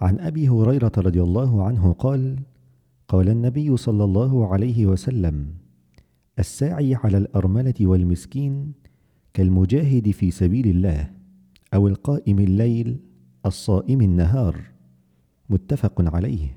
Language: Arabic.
عن أبي هريرة رضي الله عنه قال قال النبي صلى الله عليه وسلم الساعي على الأرملة والمسكين كالمجاهد في سبيل الله أو القائم الليل الصائم النهار متفق عليه.